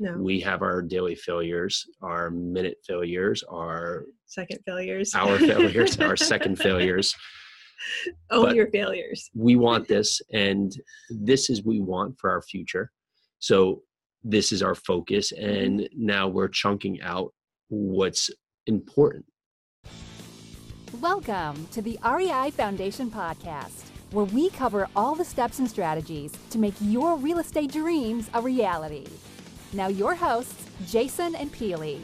No. We have our daily failures, our minute failures, our second failures, our failures, our second failures. Own But- your failures. We want this, and this is we want for our future. So this is our focus, mm-hmm. and now we're chunking out what's important. Welcome to the REI Foundation Podcast, where we cover all the steps and strategies to make your real estate dreams a reality. Now, your hosts, Jason and Peely.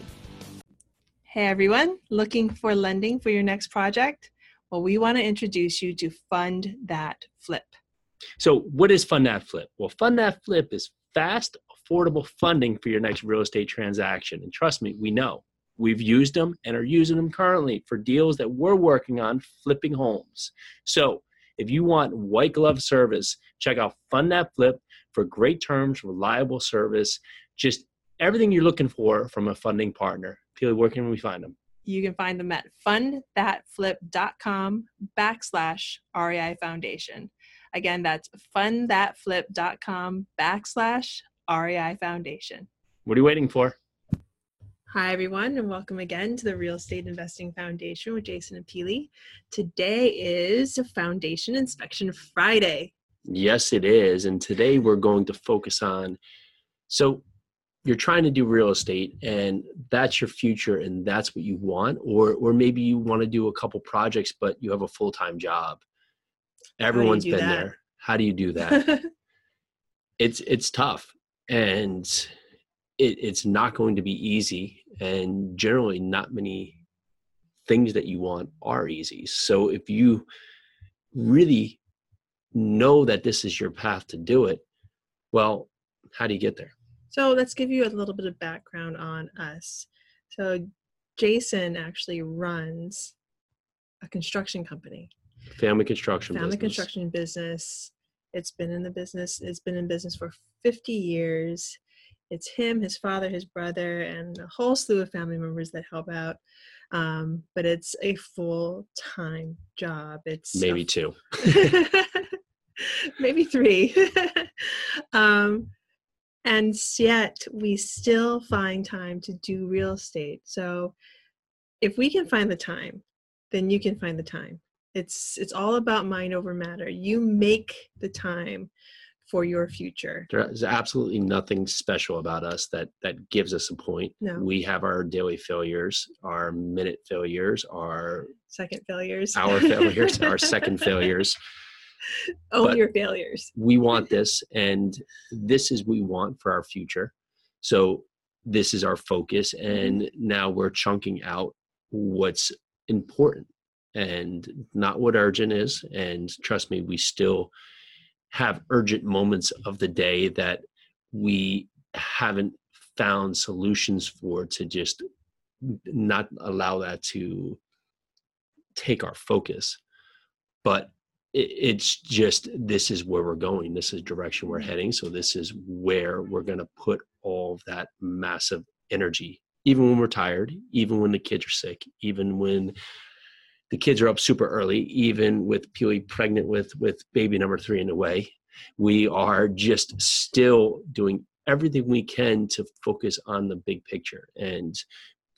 Hey everyone, looking for lending for your next project? Well, we want to introduce you to Fund That Flip. So, what is Fund That Flip? Well, Fund That Flip is fast, affordable funding for your next real estate transaction. And trust me, we know. We've used them and are using them currently for deals that we're working on flipping homes. So, if you want white glove service, check out Fund That Flip for great terms, reliable service, just everything you're looking for from a funding partner. Peely, where can we find them? You can find them at fundthatflip.com backslash REI Foundation. Again, that's fundthatflip.com backslash REI Foundation. What are you waiting for? Hi, everyone, and welcome again to the Real Estate Investing Foundation with Jason and Peely. Today is Foundation Inspection Friday. Yes, it is. And today we're going to focus on so you're trying to do real estate and that's your future and that's what you want or or maybe you want to do a couple projects but you have a full-time job. Everyone's been that? there. How do you do that? it's it's tough and it, it's not going to be easy and generally not many things that you want are easy so if you really know that this is your path to do it well how do you get there So let's give you a little bit of background on us. So Jason actually runs a construction company, family construction family business. construction business. It's been in the business. It's been in business for 50 years. It's him, his father, his brother, and a whole slew of family members that help out. Um, but it's a full time job. It's a maybe two maybe three um, and yet we still find time to do real estate. So if we can find the time then you can find the time. It's it's all about mind over matter. You make the time for your future. There's absolutely nothing special about us that that gives us a point. No. we have our daily failures our minute failures our second failures. our failures our second failures own but- your failures. we want this and this is we want for our future. So this is our focus and mm-hmm. now we're chunking out what's important and not what urgent is. And trust me we still have urgent moments of the day that we haven't found solutions for to just not allow that to take our focus. But it's just this is where we're going this is direction we're mm-hmm. heading so this is where we're going to put all of that massive energy even when we're tired even when the kids are sick even when the kids are up super early even with Peely pregnant with with baby number three in the way. We are just still doing everything we can to focus on the big picture and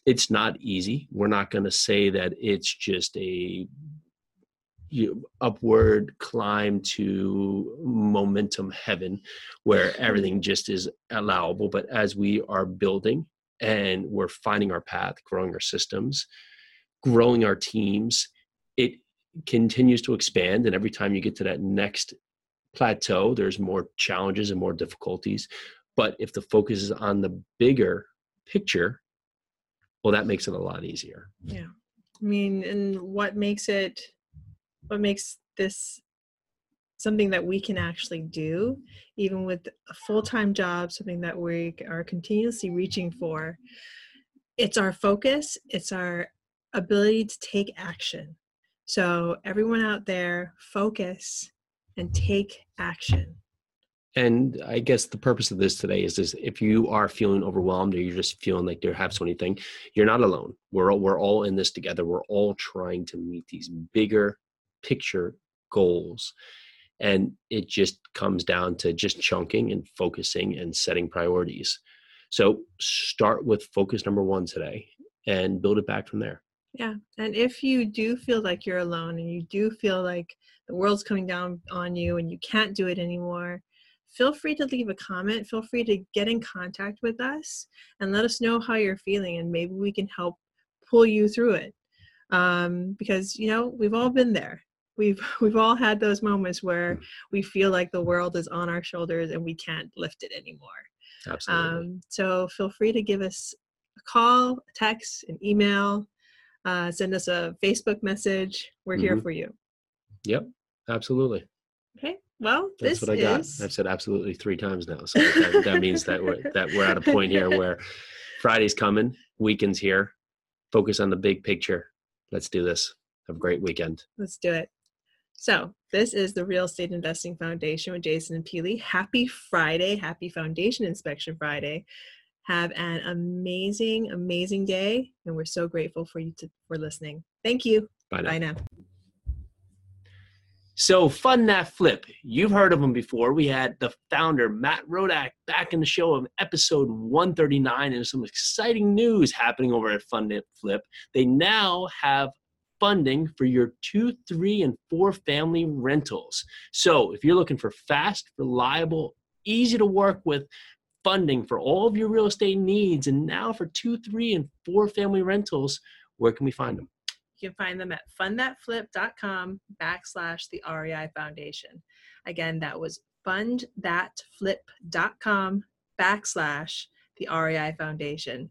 it's not easy. We're not going to say that it's just a you upward climb to momentum heaven where everything just is allowable. But as we are building and we're finding our path growing our systems growing our teams it continues to expand. And every time you get to that next plateau there's more challenges and more difficulties. But if the focus is on the bigger picture well that makes it a lot easier. Yeah. I mean, and what makes it, what makes this something that we can actually do, even with a full time job, something that we are continuously reaching for, it's our focus, it's our ability to take action. So, everyone out there, focus and take action. And I guess the purpose of this today is, is if you are feeling overwhelmed or you're just feeling like you have so anything, you're not alone. We're all, we're all in this together. We're all trying to meet these bigger picture goals. And it just comes down to just chunking and focusing and setting priorities. So start with focus number one today and build it back from there. Yeah. And if you do feel like you're alone and you do feel like the world's coming down on you and you can't do it anymore, feel free to leave a comment. Feel free to get in contact with us and let us know how you're feeling, and maybe we can help pull you through it. Um, because you know we've all been there. We've we've all had those moments where we feel like the world is on our shoulders and we can't lift it anymore. Absolutely. Um, so feel free to give us a call, a text, an email, uh, send us a Facebook message. We're here Mhm. for you. yep. Absolutely. Okay. Well, That's this what I got. is I've said absolutely three times now. So that, that means that we're that we're at a point here where Friday's coming, weekend's here. Focus on the big picture. Let's do this. Have a great weekend. Let's do it. So, this is the Real Estate Investing Foundation with Jason and Peely. Happy Friday. Happy Foundation Inspection Friday. Have an amazing, amazing day. And we're so grateful for you to, for listening. Thank you. Bye now. Bye now. So, Fund That Flip. You've heard of him before. We had the founder, Matt Rodak, back in the show of episode 139, and some exciting news happening over at Fund That Flip. They now have funding for your two, three, and four family rentals. So, if you're looking for fast, reliable, easy to work with funding for all of your real estate needs, and now for two, three, and four family rentals, where can we find them? You can find them at fundthatflip.com backslash the REI Foundation. Again, that was fundthatflip.com backslash the REI Foundation.